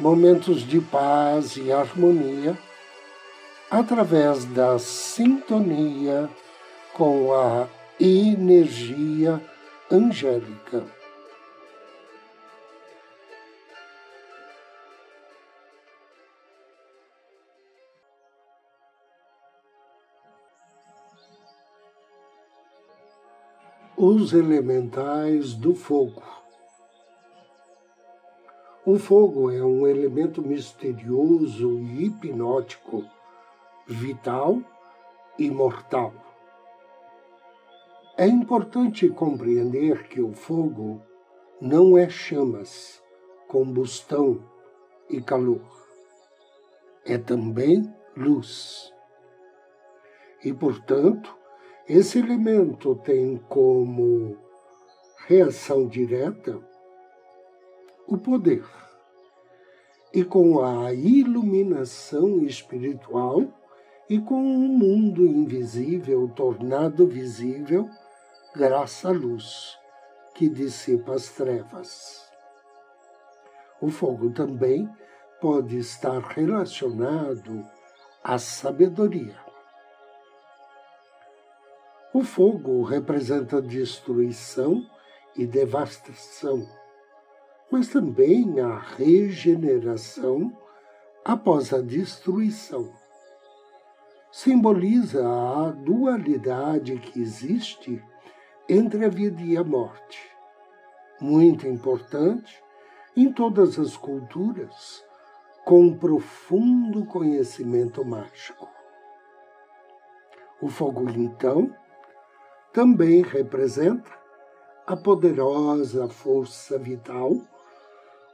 momentos de paz e harmonia através da sintonia com a energia angélica. Os elementais do fogo. O fogo é um elemento misterioso e hipnótico, vital e mortal. É importante compreender que o fogo não é chamas, combustão e calor. É também luz. E, portanto, esse elemento tem como reação direta o poder. E com a iluminação espiritual e com o um mundo invisível tornado visível, graças à luz que dissipa as trevas. O fogo também pode estar relacionado à sabedoria. O fogo representa destruição e devastação mas também a regeneração após a destruição. Simboliza a dualidade que existe entre a vida e a morte, muito importante em todas as culturas, com profundo conhecimento mágico. O fogo, então, também representa a poderosa força vital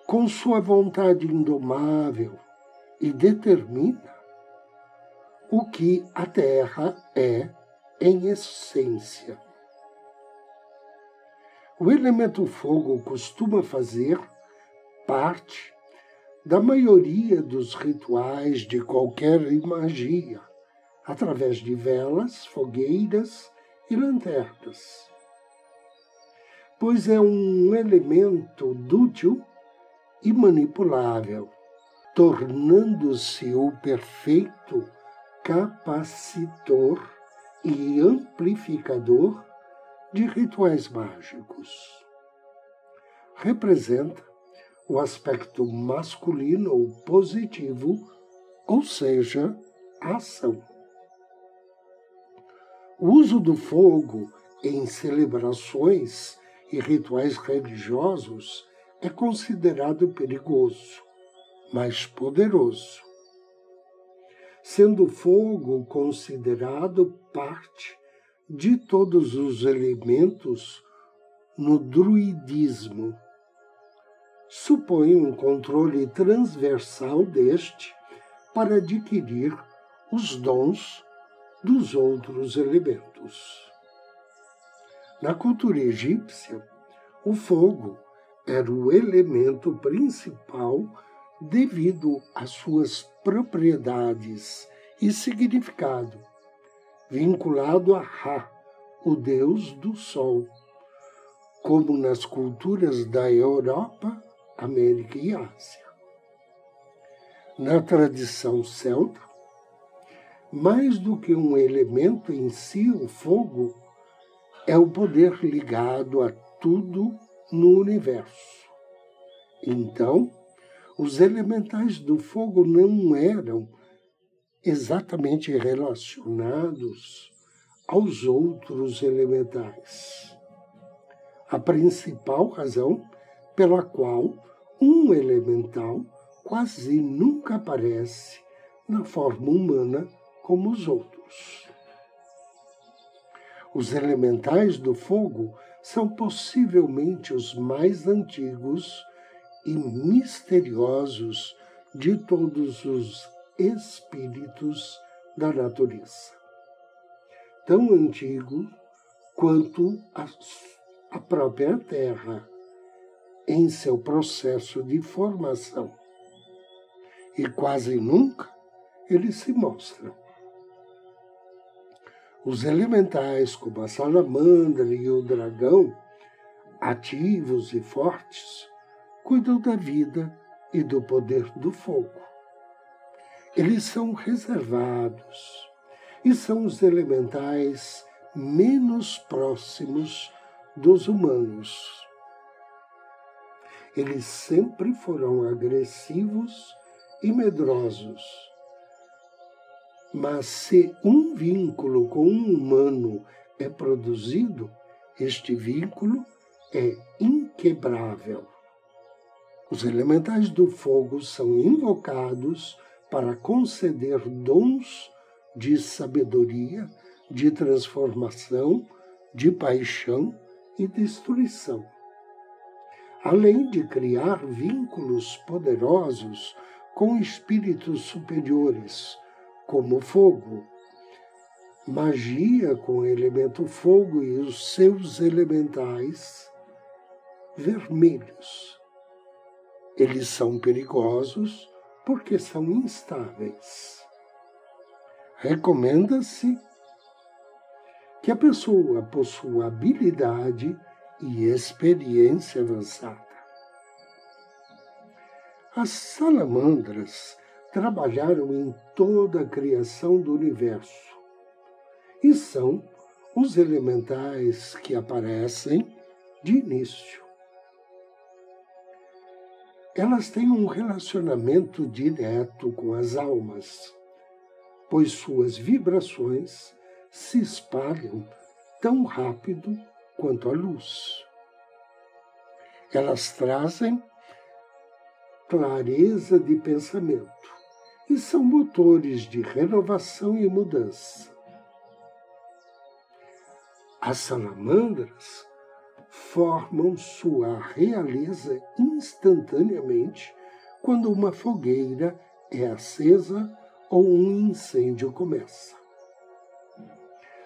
com sua vontade indomável e determina o que a Terra é em essência. O elemento fogo costuma fazer parte da maioria dos rituais de qualquer magia, através de velas, fogueiras e lanternas, pois é um elemento dútil e manipulável, tornando-se o perfeito capacitor e amplificador de rituais mágicos. Representa o aspecto masculino ou positivo, ou seja, a ação. O uso do fogo em celebrações e rituais religiosos é considerado perigoso, mas poderoso, sendo o fogo considerado parte de todos os elementos no druidismo. Supõe um controle transversal deste para adquirir os dons dos outros elementos. Na cultura egípcia, o fogo era o elemento principal devido às suas propriedades e significado, vinculado a Ra, o deus do sol, como nas culturas da Europa, América e Ásia. Na tradição celta, mais do que um elemento em si, o fogo é o poder ligado a tudo no universo. Então, os elementais do fogo não eram exatamente relacionados aos outros elementais. A principal razão pela qual um elemental quase nunca aparece na forma humana como os outros. Os elementais do fogo são possivelmente os mais antigos e misteriosos de todos os espíritos da natureza, tão antigo quanto a, a própria Terra em seu processo de formação. E quase nunca eles se mostram. Os elementais, como a salamandra e o dragão, ativos e fortes, cuidam da vida e do poder do fogo. Eles são reservados e são os elementais menos próximos dos humanos. Eles sempre foram agressivos e medrosos. Mas se um vínculo com um humano é produzido, este vínculo é inquebrável. Os elementais do fogo são invocados para conceder dons de sabedoria, de transformação, de paixão e destruição. Além de criar vínculos poderosos com espíritos superiores, como fogo, magia com elemento fogo e os seus elementais vermelhos. Eles são perigosos porque são instáveis. Recomenda-se que a pessoa possua habilidade e experiência avançada. As salamandras trabalharam em toda a criação do universo e são os elementais que aparecem de início. Elas têm um relacionamento direto com as almas, pois suas vibrações se espalham tão rápido quanto a luz. Elas trazem clareza de pensamento e são motores de renovação e mudança. As salamandras formam sua realeza instantaneamente quando uma fogueira é acesa ou um incêndio começa.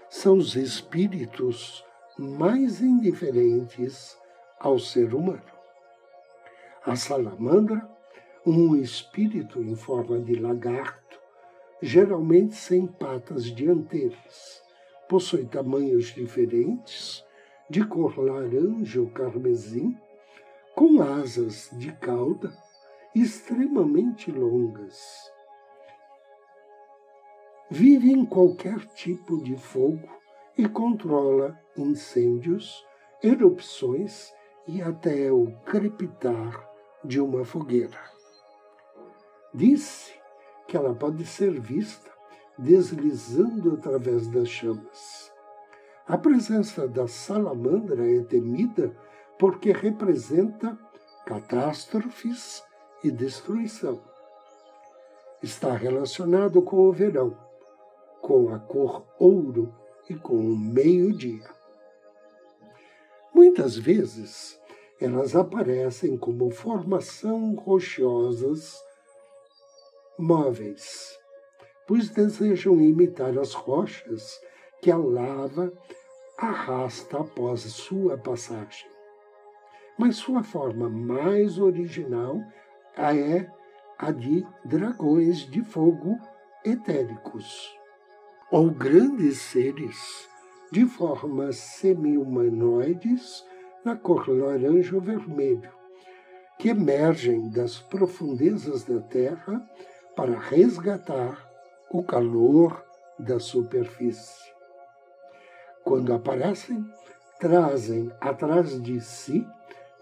São os espíritos mais indiferentes ao ser humano. A salamandra, um espírito em forma de lagarto, geralmente sem patas dianteiras, possui tamanhos diferentes, de cor laranja ou carmesim, com asas de cauda extremamente longas. Vive em qualquer tipo de fogo e controla incêndios, erupções e até o crepitar de uma fogueira. Disse que ela pode ser vista deslizando através das chamas. A presença da salamandra é temida porque representa catástrofes e destruição. Está relacionado com o verão, com a cor ouro e com o meio-dia. Muitas vezes elas aparecem como formação rochosas móveis, pois desejam imitar as rochas que a lava arrasta após sua passagem. Mas sua forma mais original é a de dragões de fogo etéricos ou grandes seres de formas semi-humanoides na cor laranja ou vermelho, que emergem das profundezas da Terra para resgatar o calor da superfície. Quando aparecem, trazem atrás de si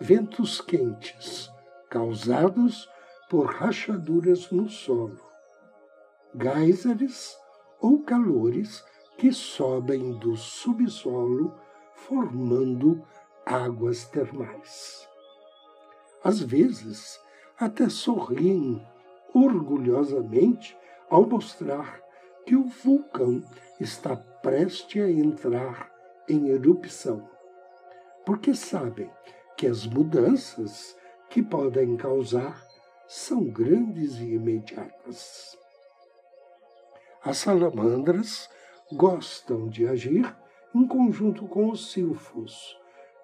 ventos quentes, causados por rachaduras no solo, geyseres ou calores que sobem do subsolo, formando águas termais. Às vezes, até sorriem orgulhosamente ao mostrar que o vulcão está prestes a entrar em erupção, porque sabem que as mudanças que podem causar são grandes e imediatas. As salamandras gostam de agir em conjunto com os silfos,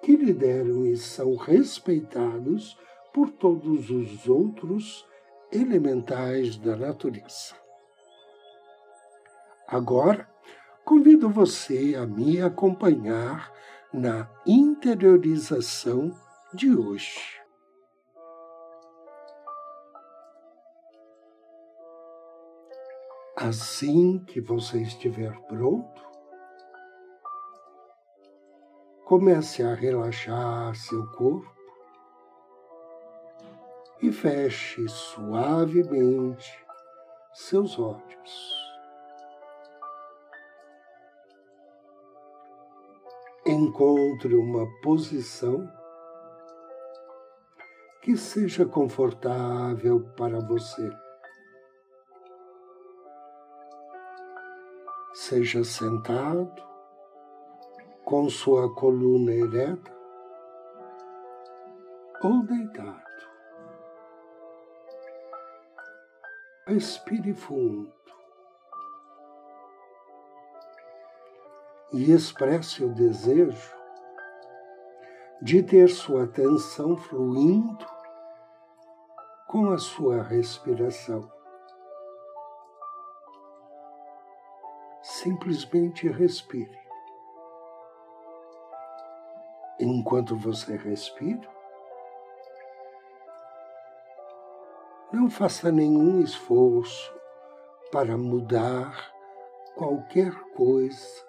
que lideram e são respeitados por todos os outros elementais da natureza. Agora, convido você a me acompanhar na interiorização de hoje. Assim que você estiver pronto, comece a relaxar seu corpo e feche suavemente seus olhos. Encontre uma posição que seja confortável para você. Seja sentado, com sua coluna ereta, ou deitado. Respire fundo. e expresse o desejo de ter sua atenção fluindo com a sua respiração. Simplesmente respire. Enquanto você respira, não faça nenhum esforço para mudar qualquer coisa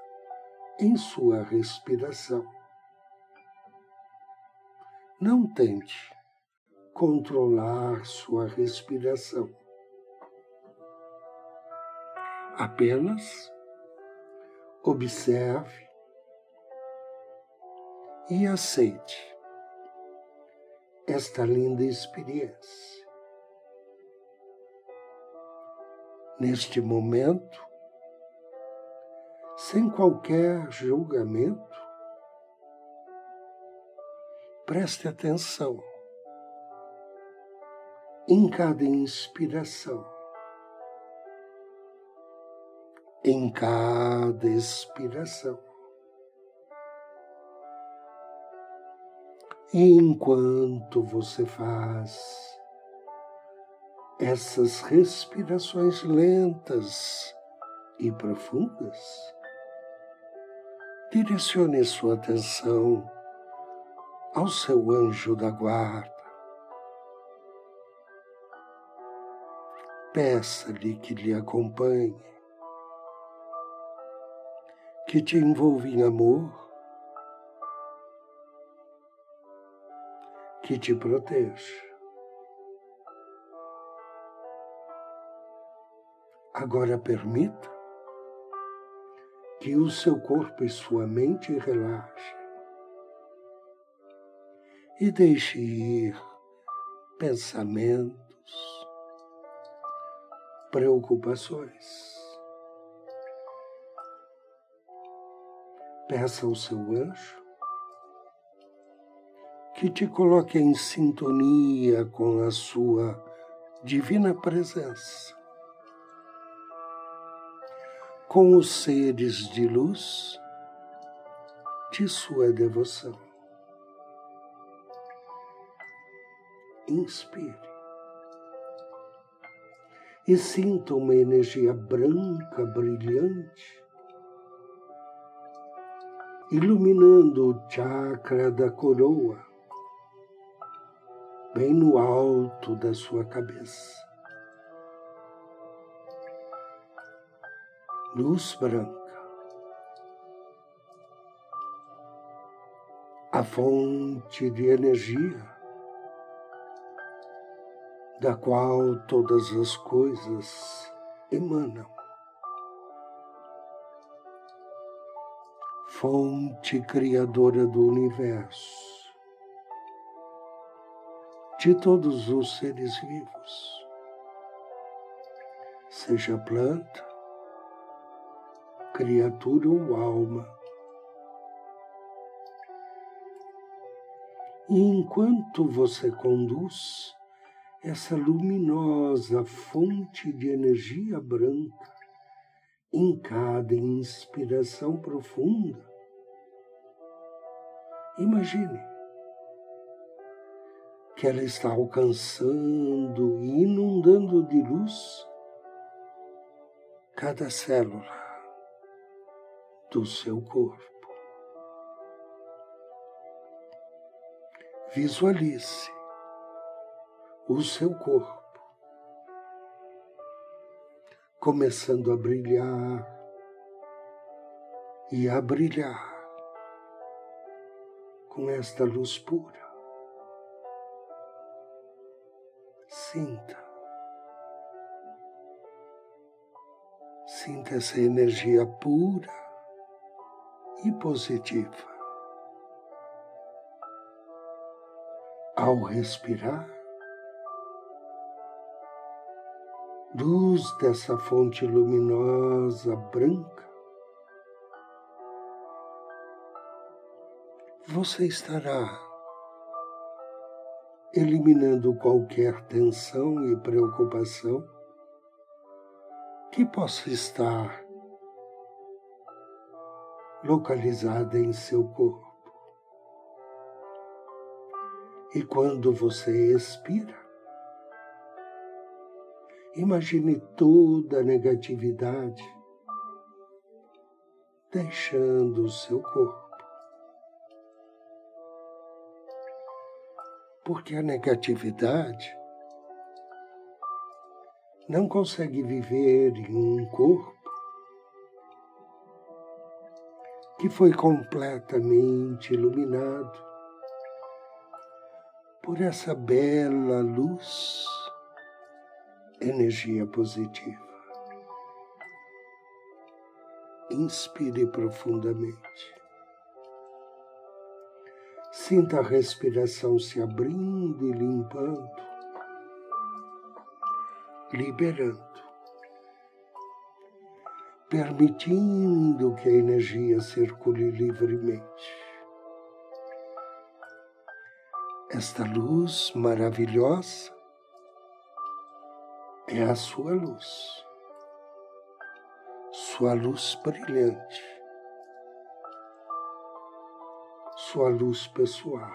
em sua respiração. Não tente controlar sua respiração. Apenas observe e aceite esta linda experiência. Neste momento, sem qualquer julgamento, preste atenção em cada inspiração, em cada expiração. E enquanto você faz essas respirações lentas e profundas, direcione sua atenção ao seu anjo da guarda. Peça-lhe que lhe acompanhe, que te envolva em amor, que te proteja. Agora permita que o seu corpo e sua mente relaxem e deixe ir pensamentos, preocupações. Peça ao seu anjo que te coloque em sintonia com a sua divina presença com os seres de luz de sua devoção. Inspire e sinta uma energia branca, brilhante, iluminando o chakra da coroa, bem no alto da sua cabeça. Luz branca. A fonte de energia da qual todas as coisas emanam. Fonte criadora do universo, de todos os seres vivos, seja planta, criatura ou alma. E enquanto você conduz essa luminosa fonte de energia branca em cada inspiração profunda. Imagine que ela está alcançando e inundando de luz cada célula do seu corpo. Visualize o seu corpo começando a brilhar e a brilhar com esta luz pura. Sinta. Sinta essa energia pura e positiva. Ao respirar, luz dessa fonte luminosa branca, você estará eliminando qualquer tensão e preocupação que possa estar localizada em seu corpo. E quando você expira, Imagine toda a negatividade deixando o seu corpo. Porque a negatividade não consegue viver em um corpo que foi completamente iluminado por essa bela luz energia positiva. Inspire profundamente. Sinta a respiração se abrindo e limpando, liberando, permitindo que a energia circule livremente. Esta luz maravilhosa é a sua luz, sua luz brilhante, sua luz pessoal.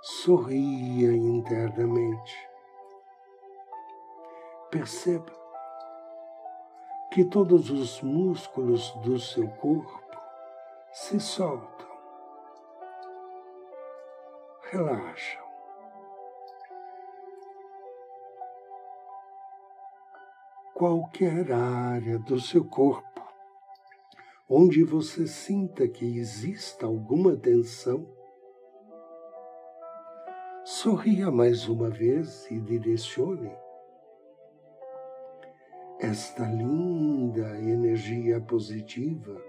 Sorria internamente. Perceba que todos os músculos do seu corpo se soltam, relaxam. qualquer área do seu corpo onde você sinta que exista alguma tensão, sorria mais uma vez e direcione esta linda energia positiva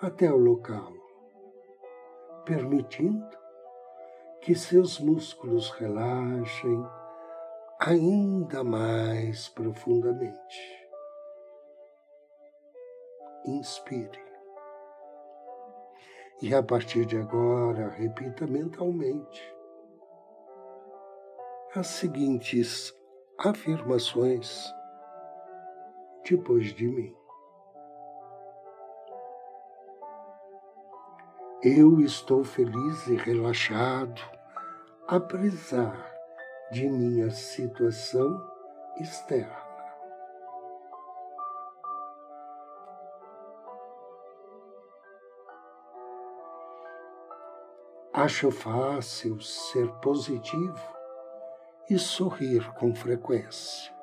até o local, permitindo que seus músculos relaxem ainda mais profundamente. Inspire. E a partir de agora, repita mentalmente as seguintes afirmações depois de mim. Eu estou feliz e relaxado, apesar de minha situação externa. Acho fácil ser positivo e sorrir com frequência.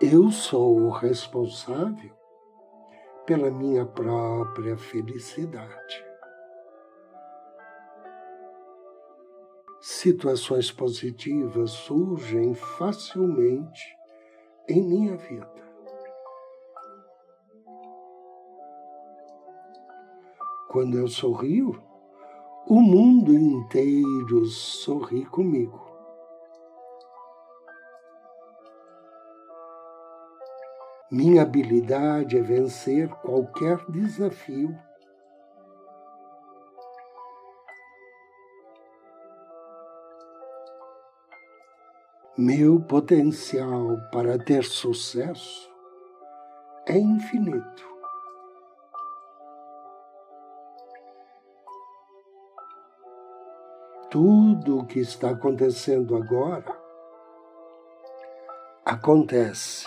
Eu sou o responsável pela minha própria felicidade. Situações positivas surgem facilmente em minha vida. Quando eu sorrio, o mundo inteiro sorri comigo. Minha habilidade é vencer qualquer desafio. Meu potencial para ter sucesso é infinito. Tudo o que está acontecendo agora acontece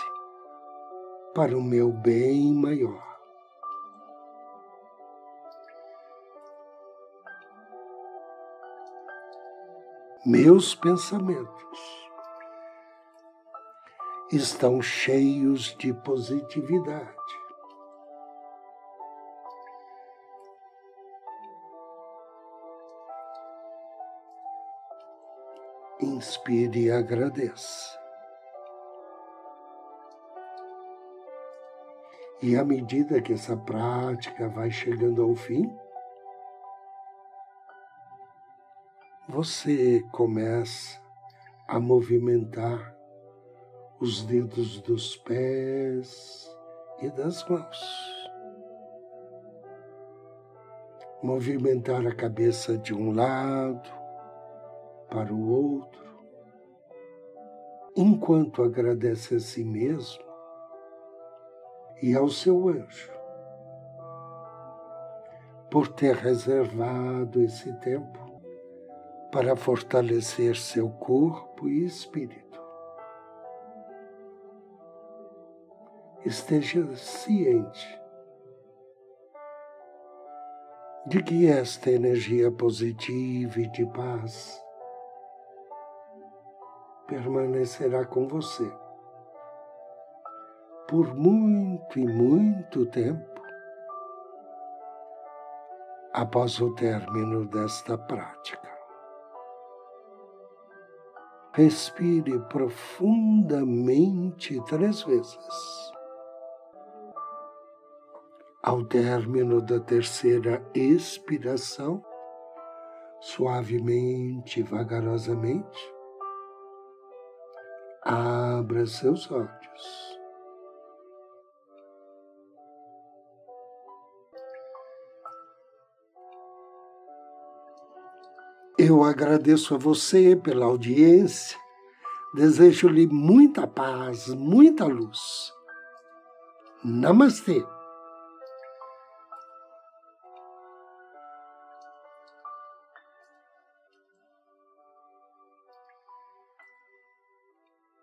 para o meu bem maior. Meus pensamentos estão cheios de positividade. Inspire e agradeça. E à medida que essa prática vai chegando ao fim, você começa a movimentar os dedos dos pés e das mãos. Movimentar a cabeça de um lado para o outro, enquanto agradece a si mesmo e ao seu anjo por ter reservado esse tempo para fortalecer seu corpo e espírito. Esteja ciente de que esta energia positiva e de paz permanecerá com você por muito e muito tempo após o término desta prática. Respire profundamente três vezes. Ao término da terceira expiração, suavemente, vagarosamente, abra seus olhos. Eu agradeço a você pela audiência, desejo-lhe muita paz, muita luz. Namastê.